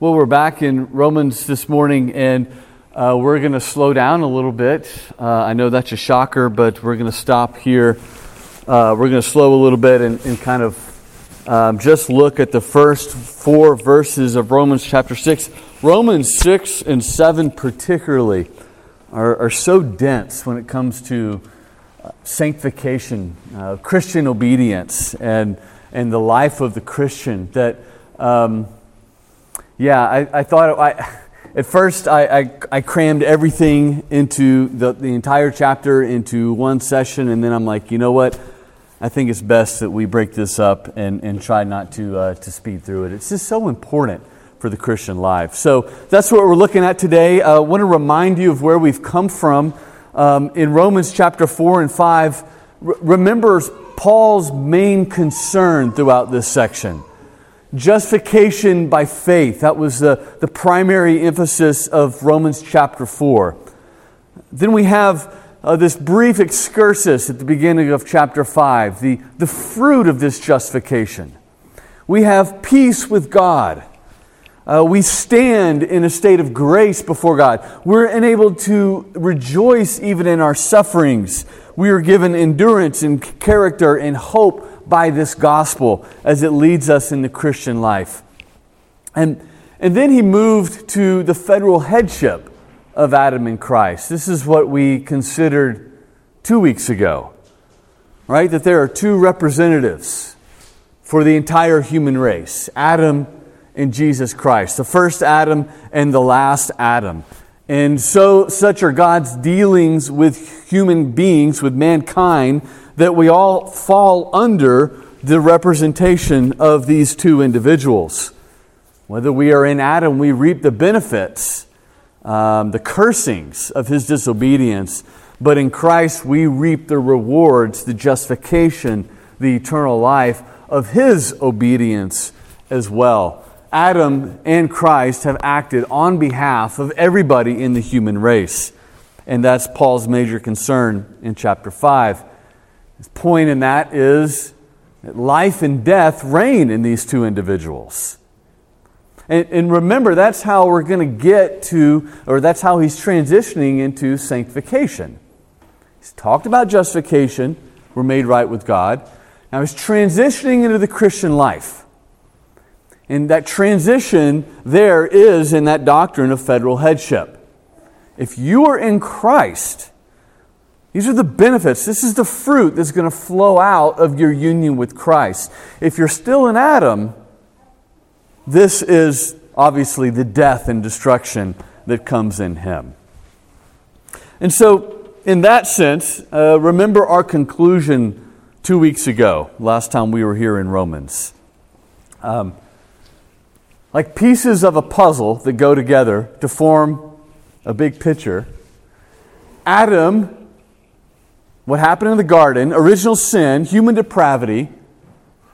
Well, we're back in Romans this morning, and uh, we're going to slow down a little bit. Uh, I know that's a shocker, but we're going to stop here. Uh, we're going to slow a little bit and, and kind of um, just look at the first four verses of Romans chapter 6. Romans 6 and 7, particularly, are, are so dense when it comes to uh, sanctification, uh, Christian obedience, and, and the life of the Christian that. Um, yeah, I, I thought I, at first I, I, I, crammed everything into the, the entire chapter into one session, and then I'm like, you know what? I think it's best that we break this up and, and try not to, uh, to speed through it. It's just so important for the Christian life. So that's what we're looking at today. Uh, I want to remind you of where we've come from. Um, in Romans chapter 4 and 5, r- remember Paul's main concern throughout this section Justification by faith. That was the, the primary emphasis of Romans chapter 4. Then we have uh, this brief excursus at the beginning of chapter 5, the, the fruit of this justification. We have peace with God. Uh, we stand in a state of grace before God. We're enabled to rejoice even in our sufferings. We are given endurance and character and hope by this gospel as it leads us in the Christian life. And, and then he moved to the federal headship of Adam and Christ. This is what we considered two weeks ago, right? That there are two representatives for the entire human race Adam and Jesus Christ, the first Adam and the last Adam. And so, such are God's dealings with human beings, with mankind, that we all fall under the representation of these two individuals. Whether we are in Adam, we reap the benefits, um, the cursings of his disobedience, but in Christ, we reap the rewards, the justification, the eternal life of his obedience as well. Adam and Christ have acted on behalf of everybody in the human race. And that's Paul's major concern in chapter 5. His point in that is that life and death reign in these two individuals. And, and remember, that's how we're going to get to, or that's how he's transitioning into sanctification. He's talked about justification, we're made right with God. Now he's transitioning into the Christian life. And that transition there is in that doctrine of federal headship. If you are in Christ, these are the benefits. This is the fruit that's going to flow out of your union with Christ. If you're still in Adam, this is obviously the death and destruction that comes in him. And so, in that sense, uh, remember our conclusion two weeks ago, last time we were here in Romans. Um, like pieces of a puzzle that go together to form a big picture, Adam what happened in the garden, original sin, human depravity,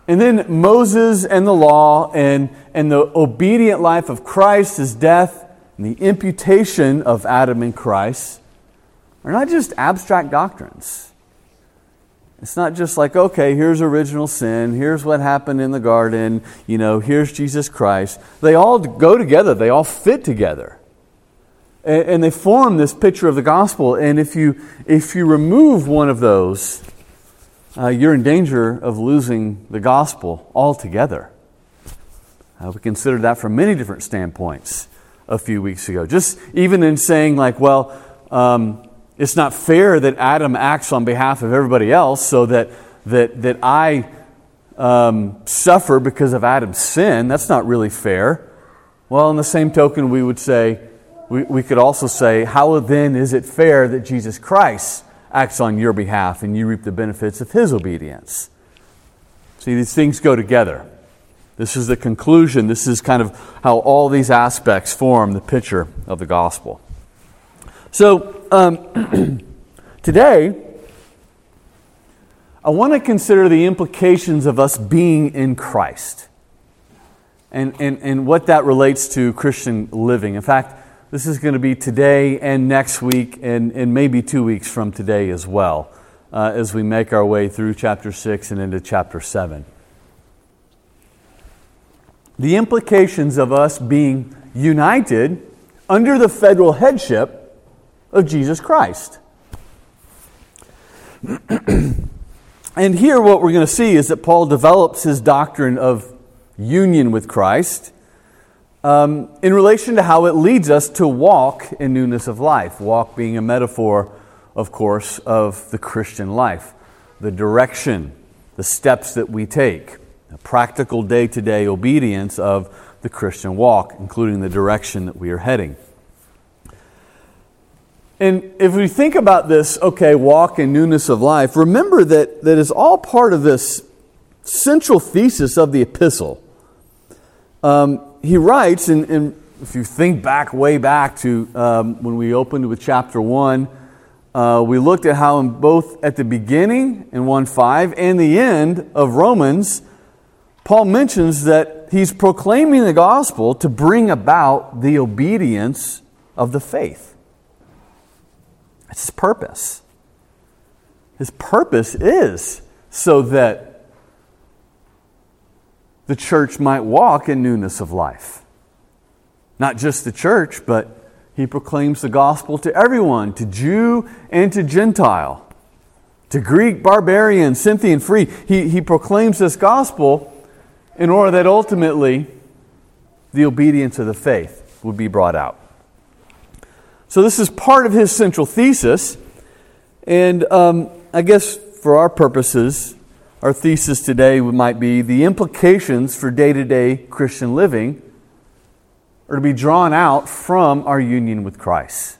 and then Moses and the law and, and the obedient life of Christ, his death, and the imputation of Adam and Christ are not just abstract doctrines. It's not just like, okay, here's original sin, here's what happened in the garden, you know, here's Jesus Christ. They all go together, they all fit together and, and they form this picture of the gospel. And if you, if you remove one of those, uh, you're in danger of losing the gospel altogether. Uh, we considered that from many different standpoints a few weeks ago. Just even in saying, like, well, um, it's not fair that Adam acts on behalf of everybody else so that, that, that I um, suffer because of Adam's sin. That's not really fair. Well, in the same token, we would say, we, we could also say, how then is it fair that Jesus Christ acts on your behalf and you reap the benefits of his obedience? See, these things go together. This is the conclusion. This is kind of how all these aspects form the picture of the gospel. So, um, today, I want to consider the implications of us being in Christ and, and, and what that relates to Christian living. In fact, this is going to be today and next week, and, and maybe two weeks from today as well, uh, as we make our way through chapter 6 and into chapter 7. The implications of us being united under the federal headship of Jesus Christ. and here, what we're going to see is that Paul develops his doctrine of union with Christ um, in relation to how it leads us to walk in newness of life. Walk being a metaphor, of course, of the Christian life, the direction, the steps that we take, a practical day to day obedience of the Christian walk, including the direction that we are heading. And if we think about this, okay, walk in newness of life, remember that that is all part of this central thesis of the epistle. Um, he writes, and, and, if you think back way back to um, when we opened with chapter 1, uh, we looked at how in both at the beginning in 1 5 and the end of Romans, Paul mentions that he's proclaiming the gospel to bring about the obedience of the faith. That's his purpose. His purpose is so that the church might walk in newness of life. Not just the church, but he proclaims the gospel to everyone, to Jew and to Gentile, to Greek, barbarian, Scythian, free. He, he proclaims this gospel in order that ultimately the obedience of the faith would be brought out. So, this is part of his central thesis. And um, I guess for our purposes, our thesis today might be the implications for day to day Christian living are to be drawn out from our union with Christ.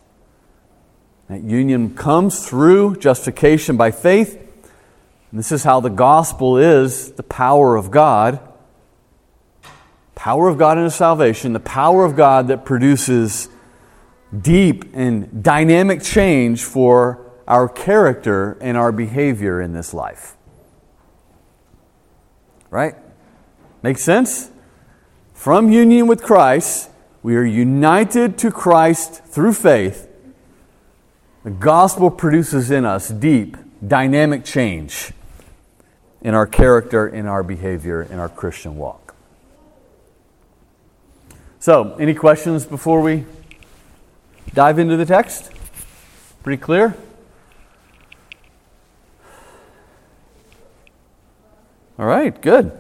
That union comes through justification by faith. And this is how the gospel is the power of God. Power of God into salvation, the power of God that produces deep and dynamic change for our character and our behavior in this life. Right? Make sense? From union with Christ, we are united to Christ through faith. The gospel produces in us deep, dynamic change in our character, in our behavior, in our Christian walk. So, any questions before we dive into the text? Pretty clear? All right, good.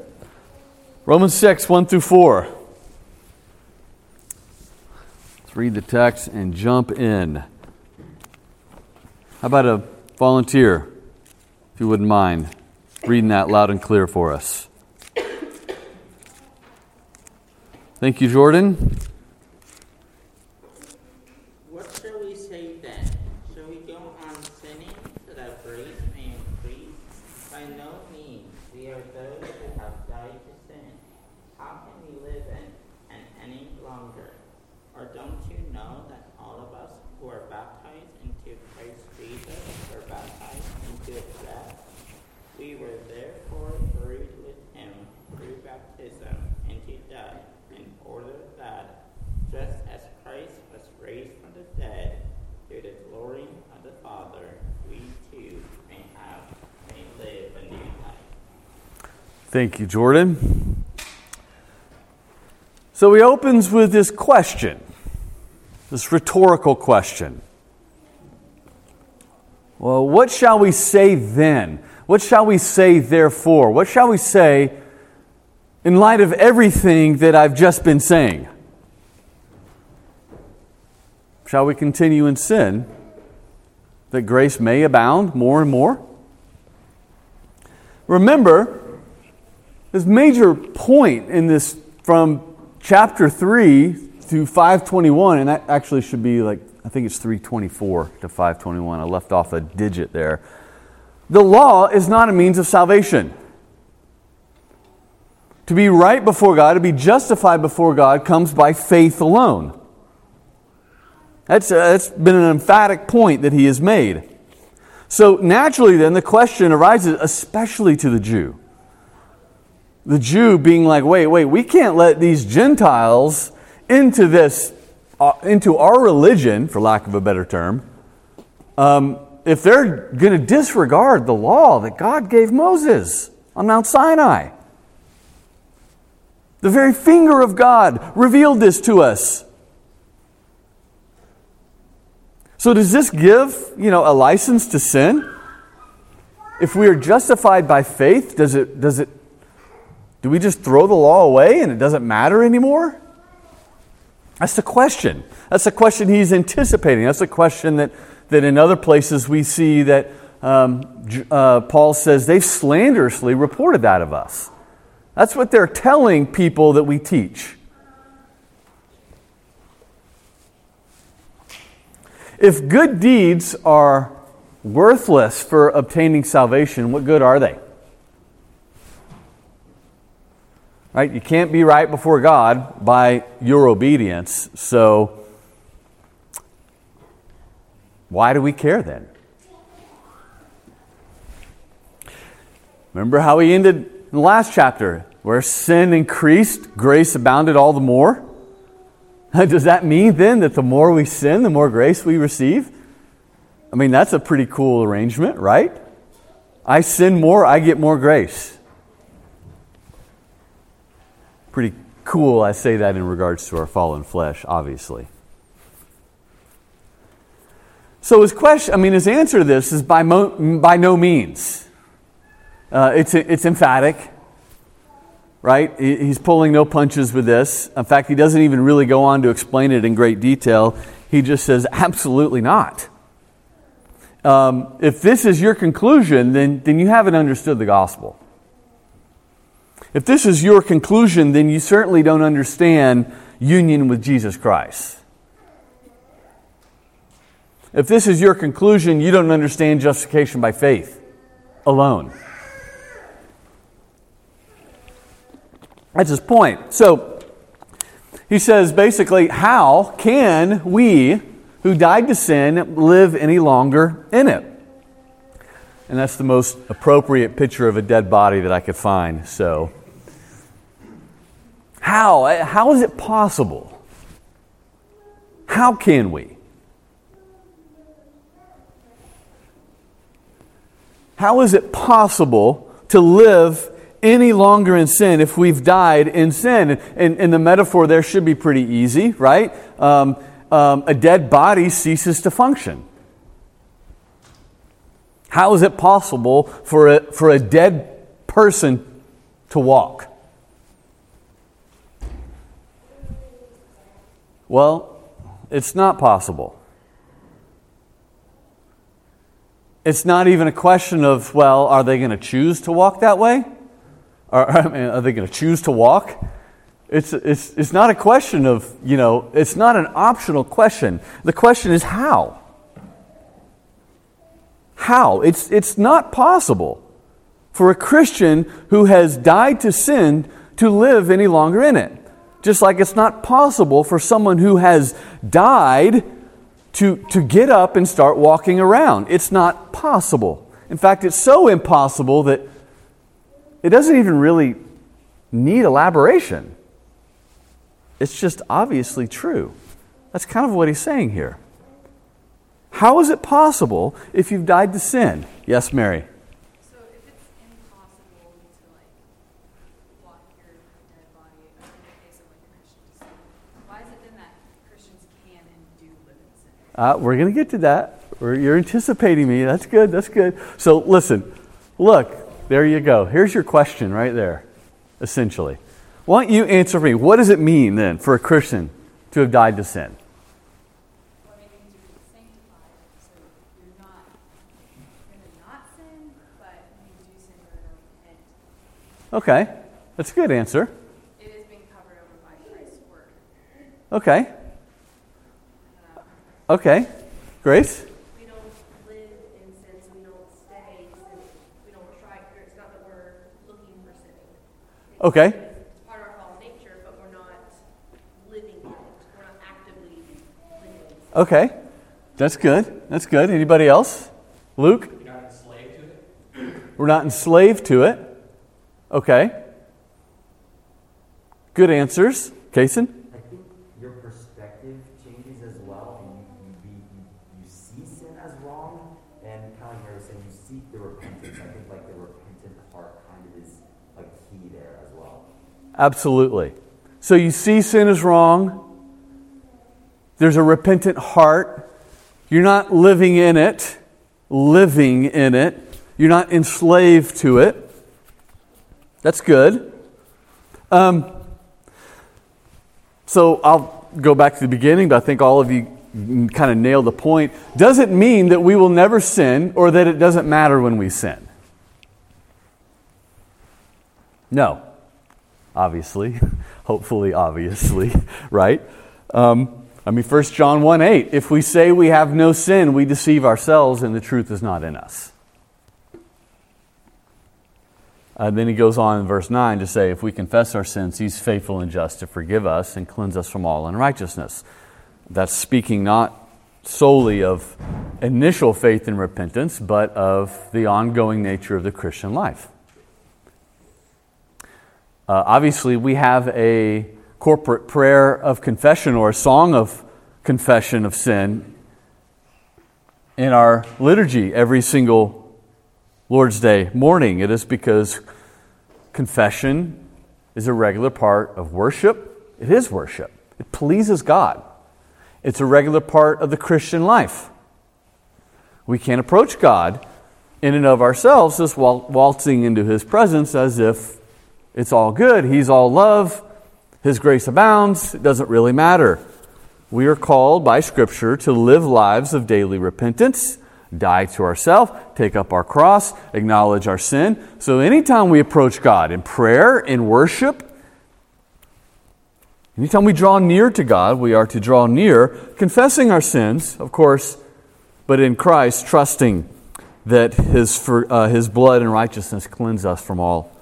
Romans 6, 1 through 4. Let's read the text and jump in. How about a volunteer, if you wouldn't mind, reading that loud and clear for us? Thank you, Jordan. Thank you, Jordan. So he opens with this question, this rhetorical question. Well, what shall we say then? What shall we say therefore? What shall we say in light of everything that I've just been saying? Shall we continue in sin that grace may abound more and more? Remember, this major point in this from chapter 3 through 521, and that actually should be like, I think it's 324 to 521. I left off a digit there. The law is not a means of salvation. To be right before God, to be justified before God, comes by faith alone. That's, uh, that's been an emphatic point that he has made. So, naturally, then, the question arises, especially to the Jew the Jew being like, wait, wait, we can't let these Gentiles into this, uh, into our religion, for lack of a better term, um, if they're going to disregard the law that God gave Moses on Mount Sinai. The very finger of God revealed this to us. So does this give, you know, a license to sin? If we are justified by faith, does it, does it do we just throw the law away and it doesn't matter anymore? That's the question. That's the question he's anticipating. That's the question that, that in other places we see that um, uh, Paul says they've slanderously reported that of us. That's what they're telling people that we teach. If good deeds are worthless for obtaining salvation, what good are they? Right? You can't be right before God by your obedience. So why do we care then? Remember how he ended in the last chapter, where sin increased, grace abounded all the more? Does that mean then that the more we sin, the more grace we receive? I mean, that's a pretty cool arrangement, right? I sin more, I get more grace pretty cool I say that in regards to our fallen flesh, obviously. So his question, I mean, his answer to this is by, mo- by no means. Uh, it's, it's emphatic, right? He's pulling no punches with this. In fact, he doesn't even really go on to explain it in great detail. He just says, absolutely not. Um, if this is your conclusion, then, then you haven't understood the gospel. If this is your conclusion, then you certainly don't understand union with Jesus Christ. If this is your conclusion, you don't understand justification by faith alone. That's his point. So, he says basically, how can we who died to sin live any longer in it? And that's the most appropriate picture of a dead body that I could find. So, how? How is it possible? How can we? How is it possible to live any longer in sin if we've died in sin? And, and the metaphor there should be pretty easy, right? Um, um, a dead body ceases to function. How is it possible for a, for a dead person to walk? Well, it's not possible. It's not even a question of, well, are they going to choose to walk that way? Or, I mean, are they going to choose to walk? It's, it's, it's not a question of, you know, it's not an optional question. The question is how? How? It's, it's not possible for a Christian who has died to sin to live any longer in it. Just like it's not possible for someone who has died to, to get up and start walking around. It's not possible. In fact, it's so impossible that it doesn't even really need elaboration. It's just obviously true. That's kind of what he's saying here. How is it possible if you've died to sin? Yes, Mary. Uh, we're going to get to that. We're, you're anticipating me. That's good. That's good. So listen, look, there you go. Here's your question right there, essentially. Why don't you answer me? What does it mean then for a Christian to have died to sin? Okay, that's a good answer. It is being covered over by Christ's word. Okay. Okay. Grace? We don't live in sin, we don't stay sin. We don't try. It's not that we're looking for sin. Okay. It's part of our fallen nature, but we're not living in it. We're not actively living in sin. Okay. That's good. That's good. Anybody else? Luke? You're not enslaved to it? We're not enslaved to it. Okay. Good answers. Kason? I think your perspective changes as well, and you, you, be, you, you see sin as wrong, and kind of like Mary was saying, you seek the repentance. I think like the repentant heart kind of is like key there as well. Absolutely. So you see sin is wrong. There's a repentant heart. You're not living in it, living in it. You're not enslaved to it. That's good. Um, so I'll go back to the beginning, but I think all of you kind of nailed the point. Does it mean that we will never sin or that it doesn't matter when we sin? No. Obviously. Hopefully, obviously, right? Um, I mean, 1 John 1 8, if we say we have no sin, we deceive ourselves and the truth is not in us. Uh, then he goes on in verse 9 to say, if we confess our sins, he's faithful and just to forgive us and cleanse us from all unrighteousness. That's speaking not solely of initial faith and repentance, but of the ongoing nature of the Christian life. Uh, obviously, we have a corporate prayer of confession or a song of confession of sin in our liturgy every single Lord's Day morning. It is because confession is a regular part of worship. It is worship, it pleases God. It's a regular part of the Christian life. We can't approach God in and of ourselves just waltzing into His presence as if it's all good. He's all love. His grace abounds. It doesn't really matter. We are called by Scripture to live lives of daily repentance, die to ourselves, take up our cross, acknowledge our sin. So anytime we approach God in prayer, in worship, Anytime we draw near to God, we are to draw near, confessing our sins, of course, but in Christ, trusting that His, uh, his blood and righteousness cleanse us from all.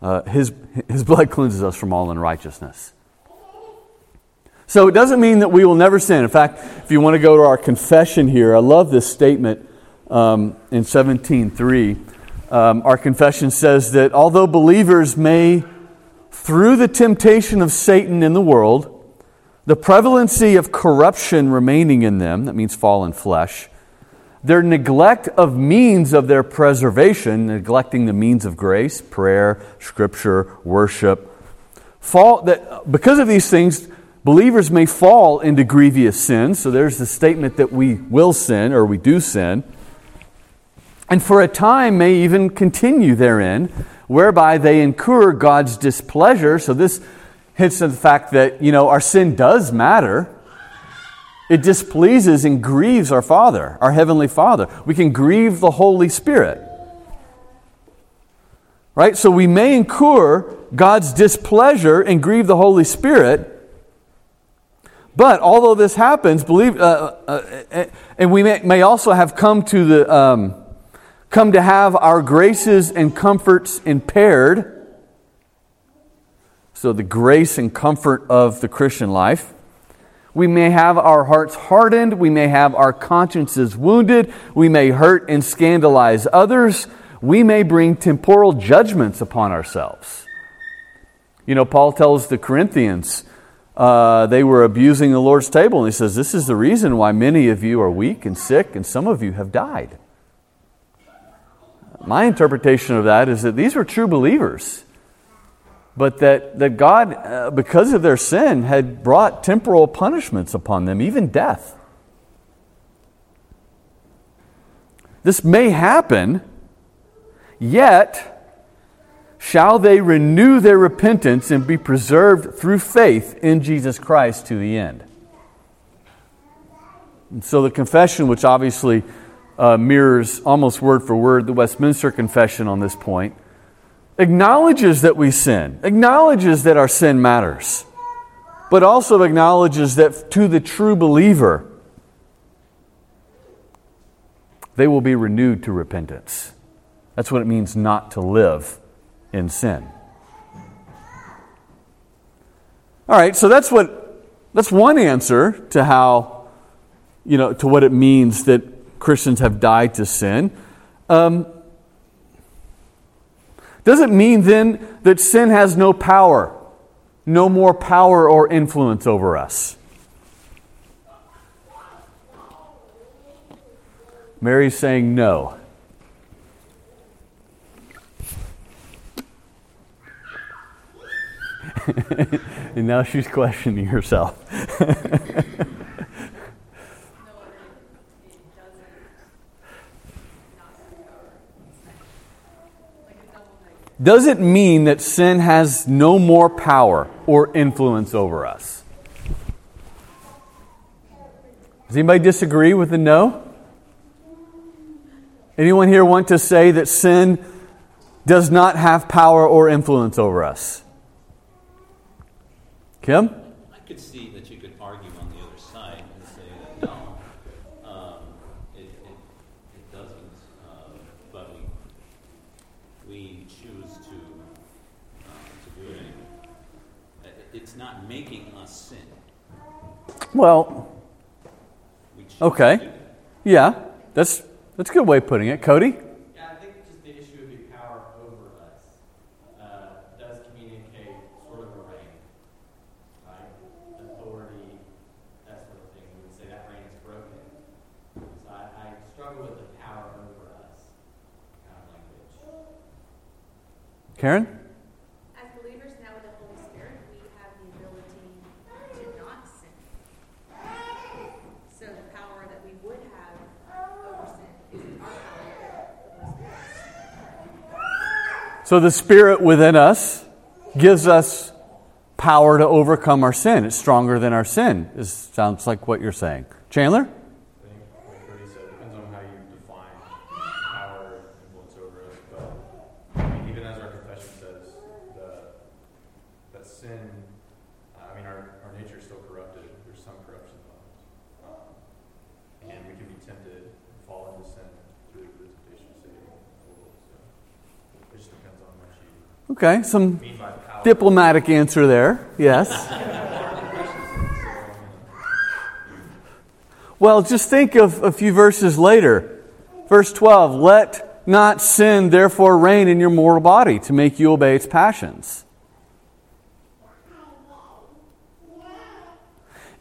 Uh, his, his blood cleanses us from all unrighteousness. So it doesn't mean that we will never sin. In fact, if you want to go to our confession here, I love this statement um, in 17.3. Um, our confession says that although believers may through the temptation of Satan in the world, the prevalency of corruption remaining in them, that means fallen flesh, their neglect of means of their preservation, neglecting the means of grace, prayer, scripture, worship, fall that because of these things, believers may fall into grievous sin. So there's the statement that we will sin or we do sin. And for a time may even continue therein whereby they incur God's displeasure. So this hits at the fact that, you know, our sin does matter. It displeases and grieves our Father, our Heavenly Father. We can grieve the Holy Spirit. Right? So we may incur God's displeasure and grieve the Holy Spirit. But although this happens, believe, uh, uh, uh and we may, may, also have come to the, um, come to have our graces and comforts impaired. So, the grace and comfort of the Christian life. We may have our hearts hardened. We may have our consciences wounded. We may hurt and scandalize others. We may bring temporal judgments upon ourselves. You know, Paul tells the Corinthians uh, they were abusing the Lord's table, and he says, This is the reason why many of you are weak and sick, and some of you have died. My interpretation of that is that these were true believers, but that, that God, uh, because of their sin, had brought temporal punishments upon them, even death. This may happen, yet shall they renew their repentance and be preserved through faith in Jesus Christ to the end. And so the confession, which obviously uh, mirrors almost word for word the Westminster Confession on this point, acknowledges that we sin, acknowledges that our sin matters, but also acknowledges that to the true believer, they will be renewed to repentance. That's what it means not to live in sin. All right, so that's what that's one answer to how you know to what it means that Christians have died to sin. Um, does it mean then that sin has no power, no more power or influence over us? Mary's saying no. and now she's questioning herself. does it mean that sin has no more power or influence over us? Does anybody disagree with the no? Anyone here want to say that sin does not have power or influence over us? Kim? I could see that you could argue on the other side and say that no, um, it, it, it doesn't, um, but we, we choose to, um, to do it anyway. Uh, It's not making us sin. Well, We choose to do okay. Yeah, that's, that's a good way of putting it. Cody? Yeah, I think just the issue of the power over us uh, does communicate sort of a reign, right? Authority, that sort of thing. We would say that reign is broken. So I, I struggle with the power over us kind of language. Karen? As believers now with the Holy Spirit, we have the ability to not sin. So the power that we would have over sin is our power that the Holy Spirit. So the Spirit within us gives us power to overcome our sin. It's stronger than our sin, is, sounds like what you're saying. Chandler? I think, like Cody said, it depends on how you define power and influence over us. But I mean, even as our confession says, the, that sin, I mean, our, our nature is still corrupted. There's some corruption left. Um, and we can be tempted and fall into sin through the temptation of Satan. So it just depends on what you Okay, some diplomatic answer there. Yes. Well, just think of a few verses later. Verse 12 Let not sin therefore reign in your mortal body to make you obey its passions.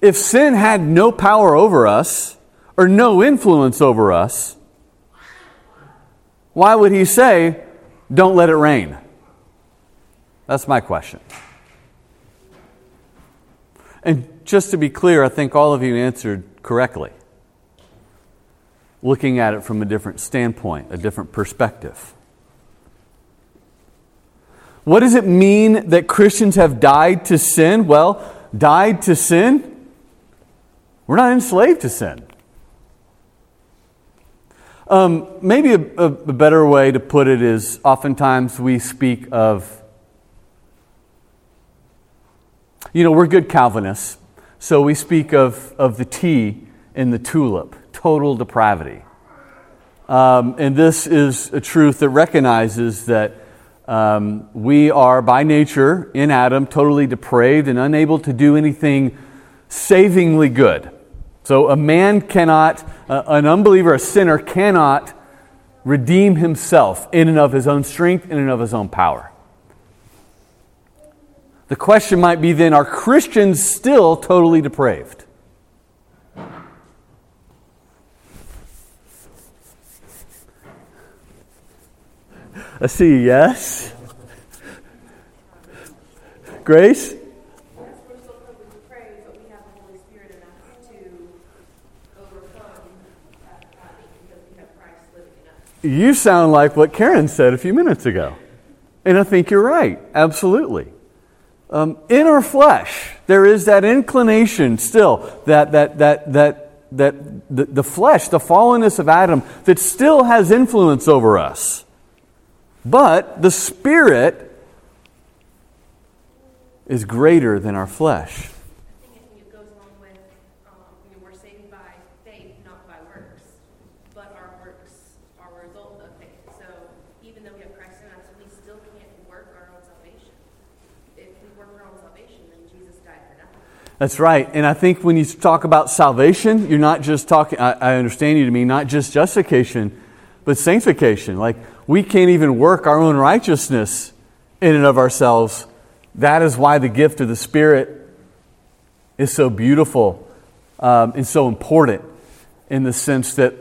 If sin had no power over us or no influence over us, why would he say, Don't let it reign? That's my question. And just to be clear, I think all of you answered correctly. Looking at it from a different standpoint, a different perspective. What does it mean that Christians have died to sin? Well, died to sin? We're not enslaved to sin. Um, maybe a, a, better way to put it is oftentimes we speak of you know, we're good Calvinists, so we speak of, of the T in the tulip, total depravity. Um, and this is a truth that recognizes that um, we are, by nature, in Adam, totally depraved and unable to do anything savingly good. So a man cannot, uh, an unbeliever, a sinner, cannot redeem himself in and of his own strength, in and of his own power. The question might be then are Christians still totally depraved? I see yes. Grace? You sound like what Karen said a few minutes ago. And I think you're right. Absolutely. Um, in our flesh, there is that inclination still, that, that, that, that, that the, the flesh, the fallenness of Adam, that still has influence over us. But the Spirit is greater than our flesh. I think it goes along with, um, you know, we're saved by faith, not by works. But our works are a result of faith. So even though we have Christ in us, we still can't work our own salvation. If we work our own salvation, then Jesus died for nothing. That's right. And I think when you talk about salvation, you're not just talking, I, I understand you to mean not just justification, but sanctification. Like, we can't even work our own righteousness in and of ourselves. That is why the gift of the Spirit is so beautiful um, and so important in the sense that,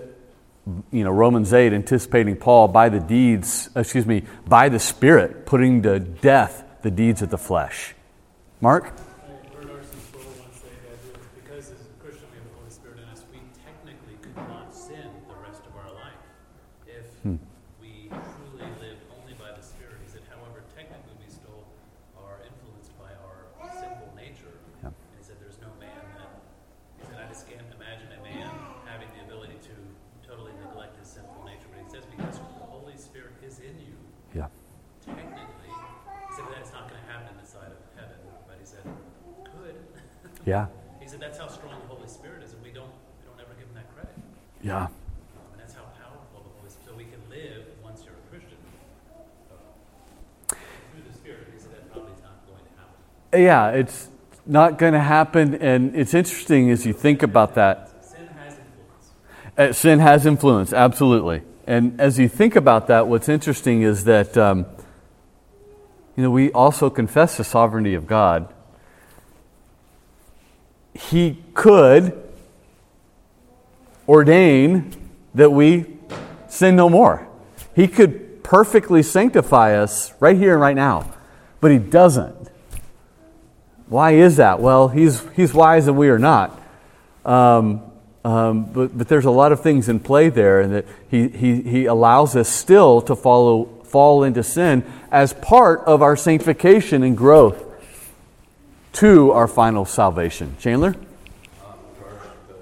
you know, Romans 8, anticipating Paul by the deeds, excuse me, by the Spirit, putting to death the deeds of the flesh. Mark? Bert Orson Sproul once said that because as a Christian we have the Holy Spirit in us, we technically could not sin the rest of our life if we truly lived only by the Spirit. He said, however, technically we still are influenced by our sinful nature. Yeah. And he said, "There's no man that." He said, "I just can't imagine a man having the ability to totally neglect his sinful nature." But he says, "Because the Holy Spirit is in you, Yeah. technically." He said, "That's not going to happen inside of heaven." But he said, "Could." Yeah. He said, "That's how strong the Holy Spirit is, and we don't we don't ever give him that credit." Yeah. And that's how powerful the Holy Spirit. So we can live once you're a Christian through the Spirit. He said that probably is not going to happen. Yeah, it's not going to happen. And it's interesting as you think about that. Sin has influence. Uh, sin has influence, absolutely. And as you think about that, what's interesting is that, um, you know, we also confess the sovereignty of God. He could ordain that we sin no more. He could perfectly sanctify us right here and right now, but He doesn't. Why is that? Well, He's, he's wise and we are not. Um, um, but, but there's a lot of things in play there, and that he, he, he allows us still to follow, fall into sin as part of our sanctification and growth to our final salvation. Chandler? Um, regarding the,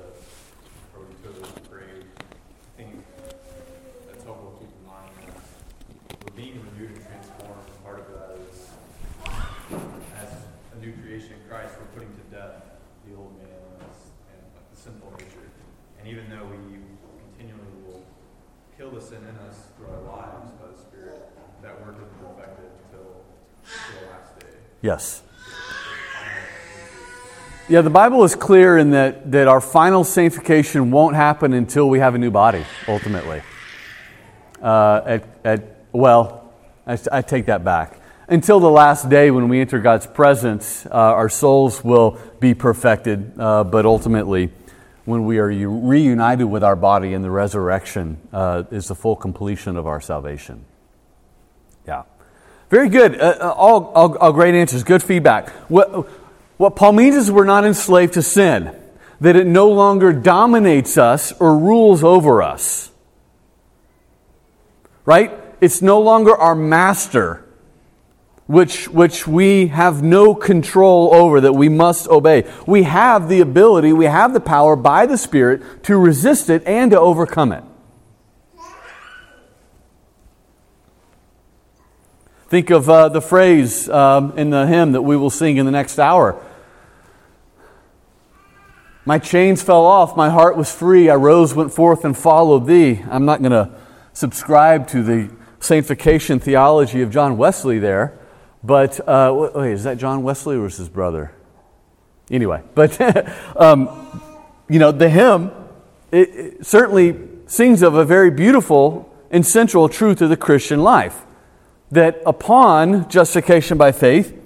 or we took this grade, I think that's helpful to keep in mind that we're being renewed and transformed. and Part of that is, as a new creation in Christ, we're putting to death the old man and this- and like the sinful nature. And even though we continually will kill the sin in us through our lives by the Spirit, that work isn't perfected until the last day. Yes. Yeah, the Bible is clear in that, that our final sanctification won't happen until we have a new body, ultimately. Uh, at, at, well, I, I take that back. Until the last day when we enter God's presence, uh, our souls will be perfected, uh, but ultimately, when we are reunited with our body in the resurrection, uh, is the full completion of our salvation. Yeah. Very good. Uh, uh, all, all, all great answers. Good feedback. What, what Paul means is we're not enslaved to sin, that it no longer dominates us or rules over us. Right? It's no longer our master, which, which we have no control over, that we must obey. We have the ability, we have the power by the Spirit to resist it and to overcome it. Think of uh, the phrase um, in the hymn that we will sing in the next hour. My chains fell off, my heart was free, I rose, went forth, and followed thee. I'm not going to subscribe to the sanctification theology of John Wesley there, but uh, wait, is that John Wesley or was his brother? Anyway, but um, you know, the hymn it, it certainly sings of a very beautiful and central truth of the Christian life that upon justification by faith,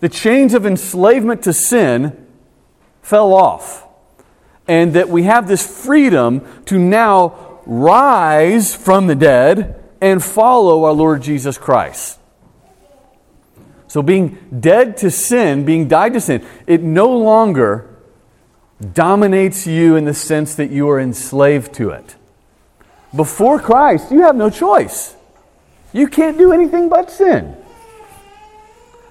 the chains of enslavement to sin fell off. And that we have this freedom to now rise from the dead and follow our Lord Jesus Christ. So, being dead to sin, being died to sin, it no longer dominates you in the sense that you are enslaved to it. Before Christ, you have no choice. You can't do anything but sin.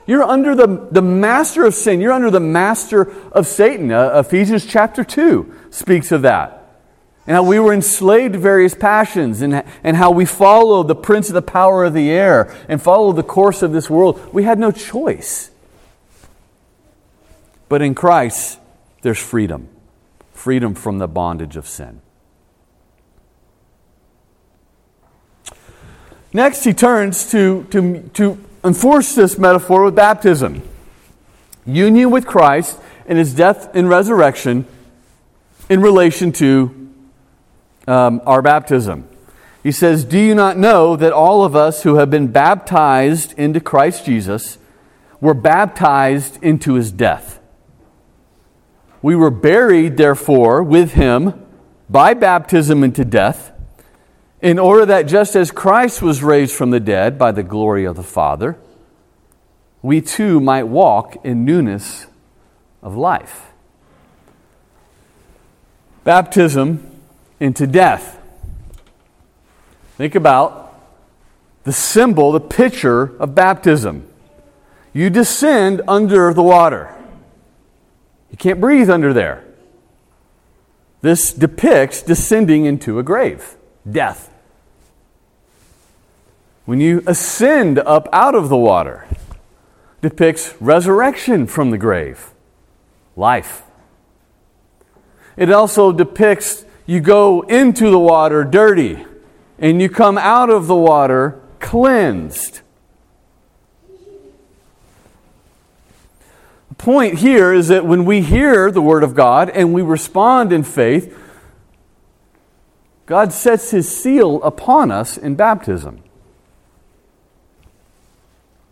You're under the, the master of sin. You're under the master of Satan. Uh, Ephesians chapter 2 speaks of that. And how we were enslaved to various passions, and, and how we followed the prince of the power of the air and followed the course of this world. We had no choice. But in Christ, there's freedom freedom from the bondage of sin. Next, he turns to, to, to enforce this metaphor with baptism union with Christ and his death and resurrection in relation to um, our baptism. He says, Do you not know that all of us who have been baptized into Christ Jesus were baptized into his death? We were buried, therefore, with him by baptism into death in order that just as Christ was raised from the dead by the glory of the Father, we too might walk in newness of life. Baptism into death. Think about the symbol, the picture of baptism. You descend under the water. You can't breathe under there. This depicts descending into a grave, death. When you ascend up out of the water, depicts resurrection from the grave, life. It also depicts you go into the water dirty and you come out of the water cleansed. The point here is that when we hear the Word of God and we respond in faith, God sets His seal upon us in baptism.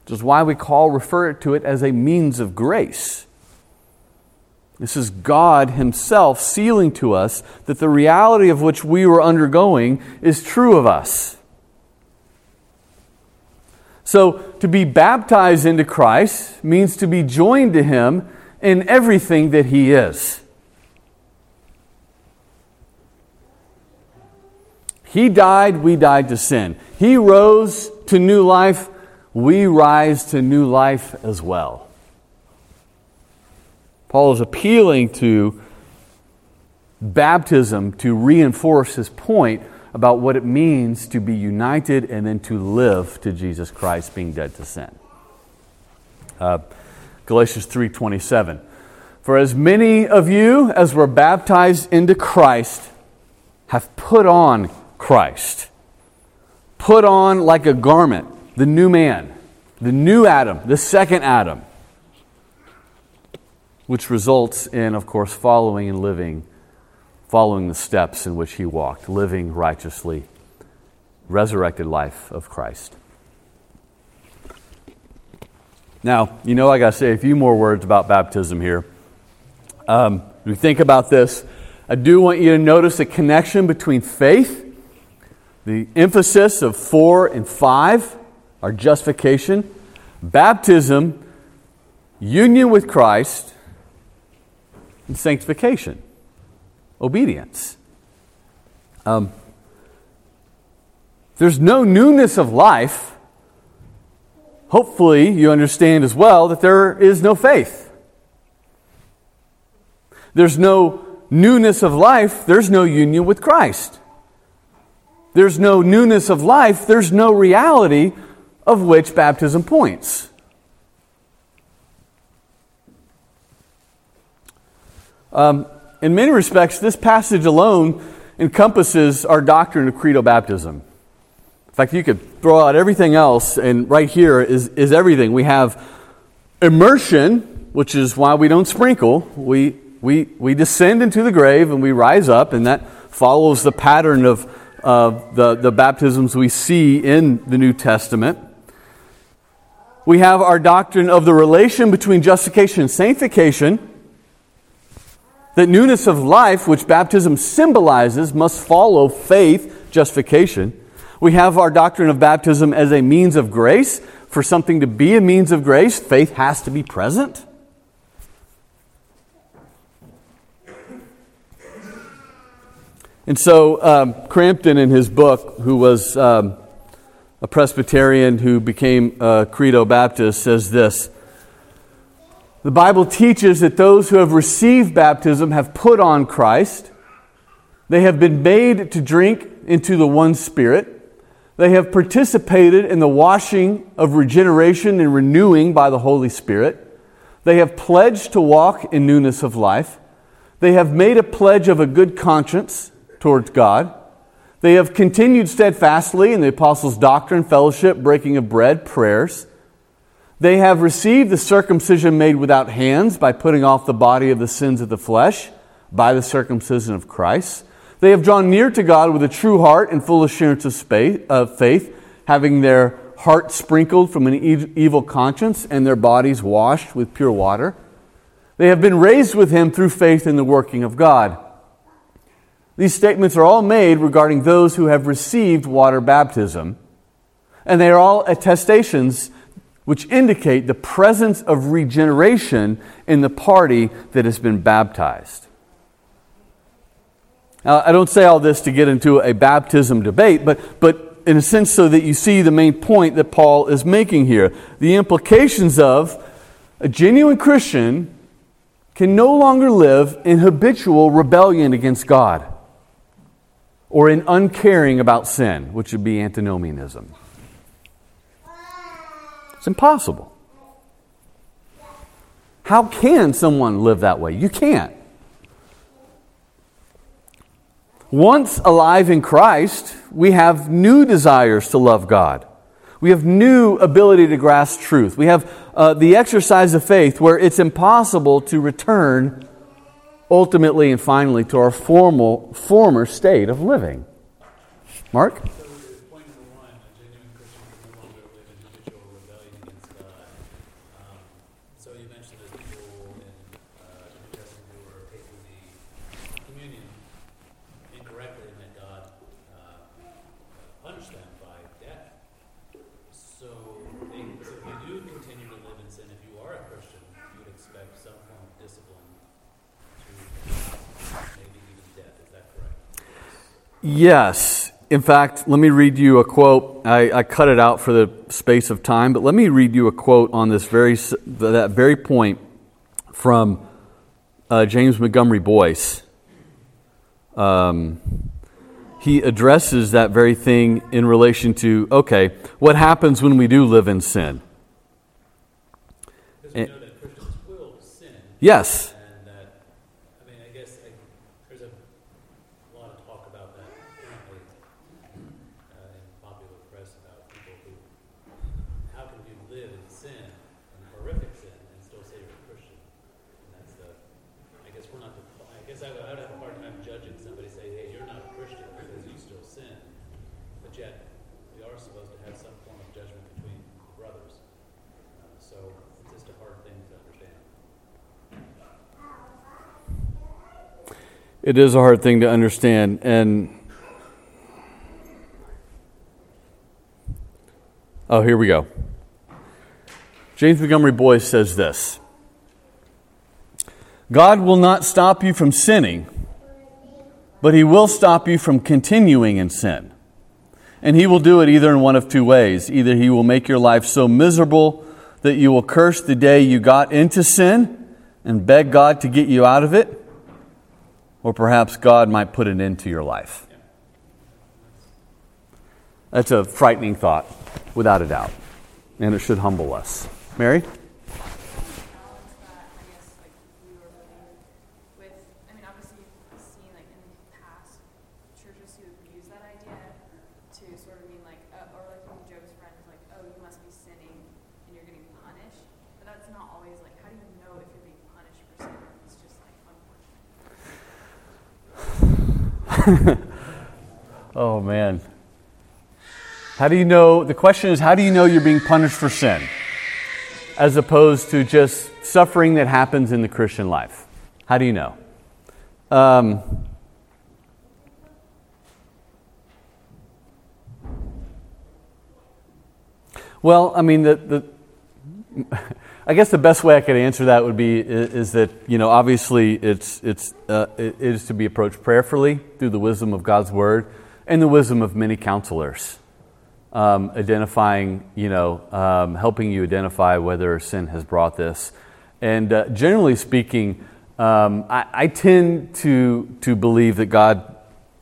Which is why we call, refer to it as a means of grace. This is God Himself sealing to us that the reality of which we were undergoing is true of us. So, to be baptized into Christ means to be joined to Him in everything that He is. He died, we died to sin. He rose to new life, we rise to new life as well. Paul is appealing to baptism to reinforce his point about what it means to be united and then to live to Jesus Christ, being dead to sin. Uh, Galatians 3:27. For as many of you as were baptized into Christ have put on Christ. Put on like a garment the new man, the new Adam, the second Adam which results in, of course, following and living, following the steps in which he walked, living righteously, resurrected life of Christ. Now, you know, I got to say a few more words about baptism here. Um, we think about this. I do want you to notice the connection between faith, the emphasis of four and five, our justification, baptism, union with Christ, and sanctification, obedience. Um, there's no newness of life. Hopefully, you understand as well that there is no faith. There's no newness of life, there's no union with Christ. There's no newness of life, there's no reality of which baptism points. Um, in many respects, this passage alone encompasses our doctrine of credo baptism. In fact, you could throw out everything else, and right here is, is everything. We have immersion, which is why we don't sprinkle. We, we, we descend into the grave and we rise up, and that follows the pattern of uh, the, the baptisms we see in the New Testament. We have our doctrine of the relation between justification and sanctification that newness of life, which baptism symbolizes, must follow faith, justification. We have our doctrine of baptism as a means of grace. For something to be a means of grace, faith has to be present. And so, um, Crampton, in his book, who was um, a Presbyterian who became a Credo Baptist, says this the Bible teaches that those who have received baptism have put on Christ. They have been made to drink into the one Spirit. They have participated in the washing of regeneration and renewing by the Holy Spirit. They have pledged to walk in newness of life. They have made a pledge of a good conscience towards God. They have continued steadfastly in the apostles' doctrine, fellowship, breaking of bread, prayers. They have received the circumcision made without hands by putting off the body of the sins of the flesh by the circumcision of Christ. They have drawn near to God with a true heart and full assurance of faith, having their heart sprinkled from an evil conscience and their bodies washed with pure water. They have been raised with him through faith in the working of God. These statements are all made regarding those who have received water baptism, and they are all attestations which indicate the presence of regeneration in the party that has been baptized. Now, I don't say all this to get into a baptism debate, but, but in a sense, so that you see the main point that Paul is making here. The implications of a genuine Christian can no longer live in habitual rebellion against God or in uncaring about sin, which would be antinomianism. It's impossible. How can someone live that way? You can't. Once alive in Christ, we have new desires to love God. We have new ability to grasp truth. We have uh, the exercise of faith where it's impossible to return ultimately and finally to our formal, former state of living. Mark? So, point number one, a genuine Christian can no longer live in habitual rebellion against God. Um, so you mentioned there's people in uh, the New Testament who are taking the communion incorrectly, and that God uh, punished them by death. So, they, so if you do continue to live in sin, if you are a Christian, you would expect some form of discipline to maybe even death. Is that correct? Yes. In fact, let me read you a quote. I, I, cut it out for the space of time, but let me read you a quote on this very that very point from uh, James Montgomery Boice. Um, he addresses that very thing in relation to okay, what happens when we do live in sin? Because we know that Christians will sin. Yes. And that, I mean, I guess I, there's a lot of talk about that currently uh, in popular press about people who, how can you live in sin, in horrific sin, and still say you're a Christian? And that's the, I guess we're not, the, I guess I would, I would have a hard time judging somebody say, hey, you're not a Christian because you still sin. But yet, we are supposed to have some form of judgment between brothers. Uh, so it's just a hard thing to understand. It is a hard thing to understand, and oh, here we go. James Montgomery Boice says this God will not stop you from sinning, but He will stop you from continuing in sin. And He will do it either in one of two ways. Either He will make your life so miserable that you will curse the day you got into sin and beg God to get you out of it, or perhaps God might put an end to your life. That's a frightening thought, without a doubt, and it should humble us. Mary? balance that, I guess, like we were living with, I mean, obviously you've seen like in past churches who use that idea to sort of mean like, uh, or like when Job's friend is like, oh, you must be sinning and you're getting punished. But that's not always like, how do you know if you're being punished for sin? It's just like unfortunate. Oh, man. How do you know? The question is, how do you know you're being punished for sin? As opposed to just suffering that happens in the Christian life. How do you know? Um, well, I mean, the, the, I guess the best way I could answer that would be is, is that you know obviously it's it's uh, it is to be approached prayerfully through the wisdom of God's word and the wisdom of many counselors, um, identifying you know um, helping you identify whether sin has brought this, and uh, generally speaking, um, I, I tend to to believe that God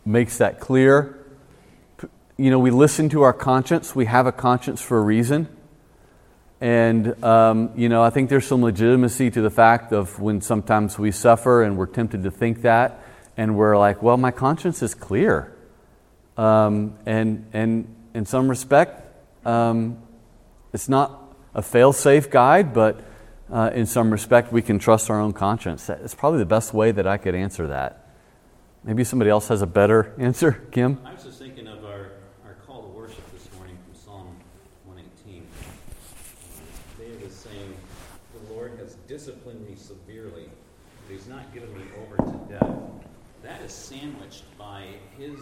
makes that clear. You know, we listen to our conscience. We have a conscience for a reason. And, um, you know, I think there's some legitimacy to the fact of when sometimes we suffer and we're tempted to think that, and we're like, well, my conscience is clear. Um, and, and in some respect, um, it's not a fail safe guide, but uh, in some respect, we can trust our own conscience. That's probably the best way that I could answer that. Maybe somebody else has a better answer, Kim? I was just thinking of our, our call to worship this morning from Psalm 118. David is saying, The Lord has disciplined me severely, but he's not given me over to death. That is sandwiched by his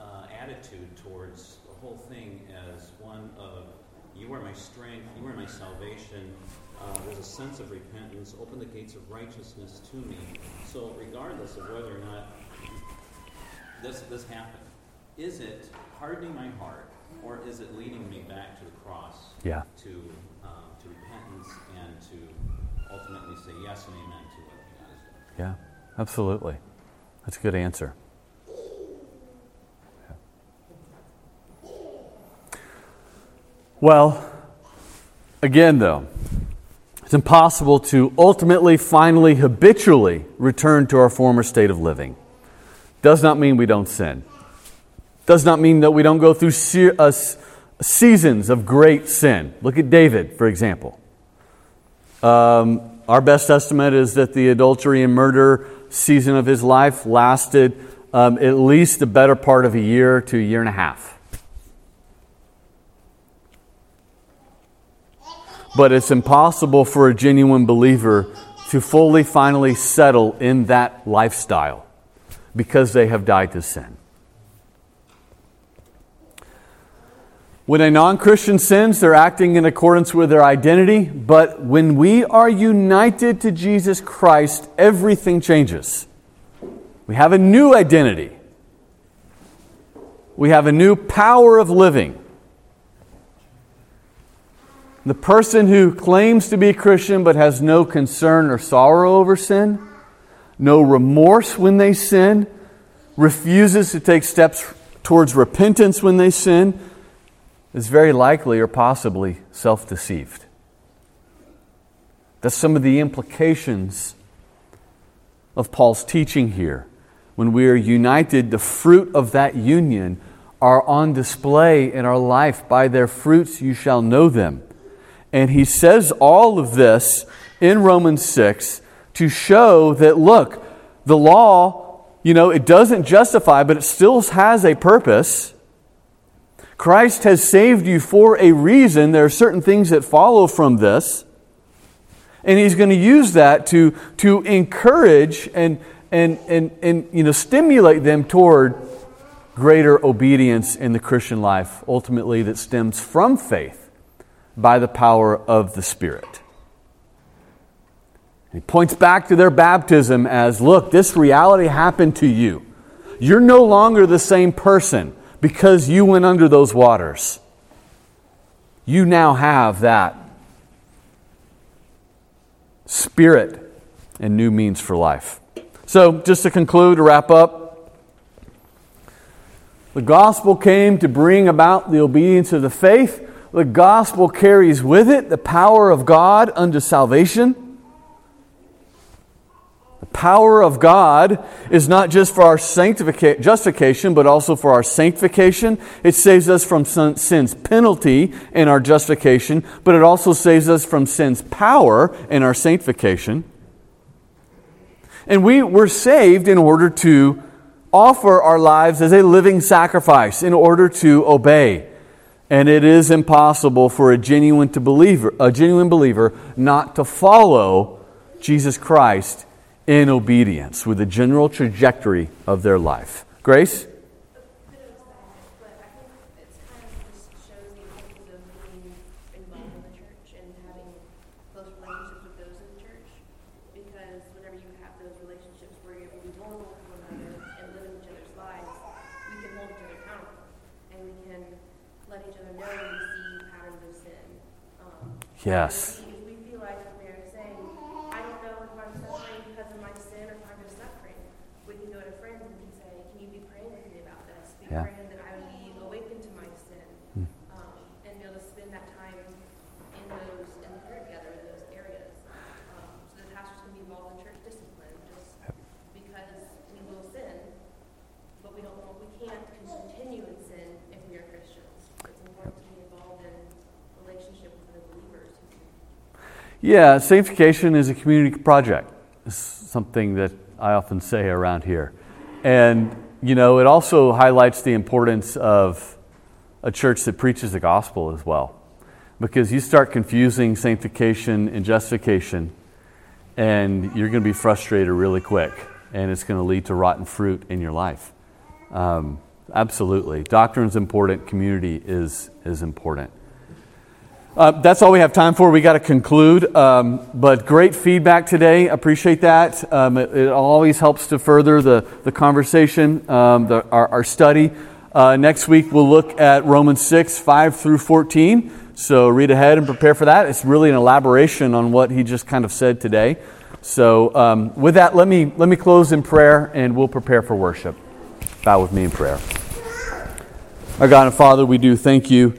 uh, attitude towards the whole thing as one of, You are my strength, you are my salvation. Uh, there's a sense of repentance. Open the gates of righteousness to me. So, regardless of whether or not this, this happened? Is it hardening my heart Or is it leading me back to the cross? Yeah. To, um, to repentance and to ultimately say yes and amen to what God has done. Yeah, absolutely. That's a good answer. Well, again, though, it's impossible to ultimately, finally, habitually return to our former state of living. Does not mean we don't sin. Does not mean that we don't go through se- uh, seasons of great sin. Look at David, for example. Um, our best estimate is that the adultery and murder season of his life lasted um, at least the better part of a year to a year and a half. But it's impossible for a genuine believer to fully, finally settle in that lifestyle because they have died to sin. When a non Christian sins, they're acting in accordance with their identity. But when we are united to Jesus Christ, everything changes. We have a new identity, we have a new power of living. The person who claims to be a Christian but has no concern or sorrow over sin, no remorse when they sin, refuses to take steps towards repentance when they sin, is very likely or possibly self deceived. That's some of the implications of Paul's teaching here. When we are united, the fruit of that union are on display in our life. By their fruits you shall know them. And he says all of this in Romans 6 to show that, look, the law, you know, it doesn't justify, but it still has a purpose. Christ has saved you for a reason. There are certain things that follow from this. And he's going to use that to, to encourage and, and, and, and you know, stimulate them toward greater obedience in the Christian life, ultimately, that stems from faith by the power of the Spirit. He points back to their baptism as look, this reality happened to you. You're no longer the same person because you went under those waters. You now have that spirit and new means for life. So, just to conclude, to wrap up, the gospel came to bring about the obedience of the faith the gospel carries with it the power of God unto salvation. Power of God is not just for our sanctification, justification, but also for our sanctification. It saves us from sin's penalty in our justification, but it also saves us from sin's power in our sanctification. And we were saved in order to offer our lives as a living sacrifice, in order to obey. And it is impossible for a genuine, believer, a genuine believer not to follow Jesus Christ in obedience with the general trajectory of their life. Grace? Yes. We feel like we're saying, I don't know if I'm suffering because of my sin or if I'm just suffering. We can go to friends and we can say, Can you be praying with me about this? Be yeah. that I would be awakened to my sin. Hmm. Um, and be able to spend that time in those in the prayer together in those areas. Um, so the pastors can be involved in church discipline just yep. because we will sin, but we don't we can't continue in sin if we are Christians. It's important to be involved in relationship with other believers. Yeah, sanctification is a community project. It's something that I often say around here. And, you know, it also highlights the importance of a church that preaches the gospel as well. Because you start confusing sanctification and justification, and you're going to be frustrated really quick, and it's going to lead to rotten fruit in your life. Um, absolutely. Doctrine is important, community is, is important. Uh, that's all we have time for. We got to conclude. Um, but great feedback today. Appreciate that. Um, it, it, always helps to further the, the conversation, um, the, our, our, study. Uh, next week, we'll look at Romans 6, 5 through 14. So read ahead and prepare for that. It's really an elaboration on what he just kind of said today. So, um, with that, let me, let me close in prayer and we'll prepare for worship. Bow with me in prayer. Our God and Father, we do thank you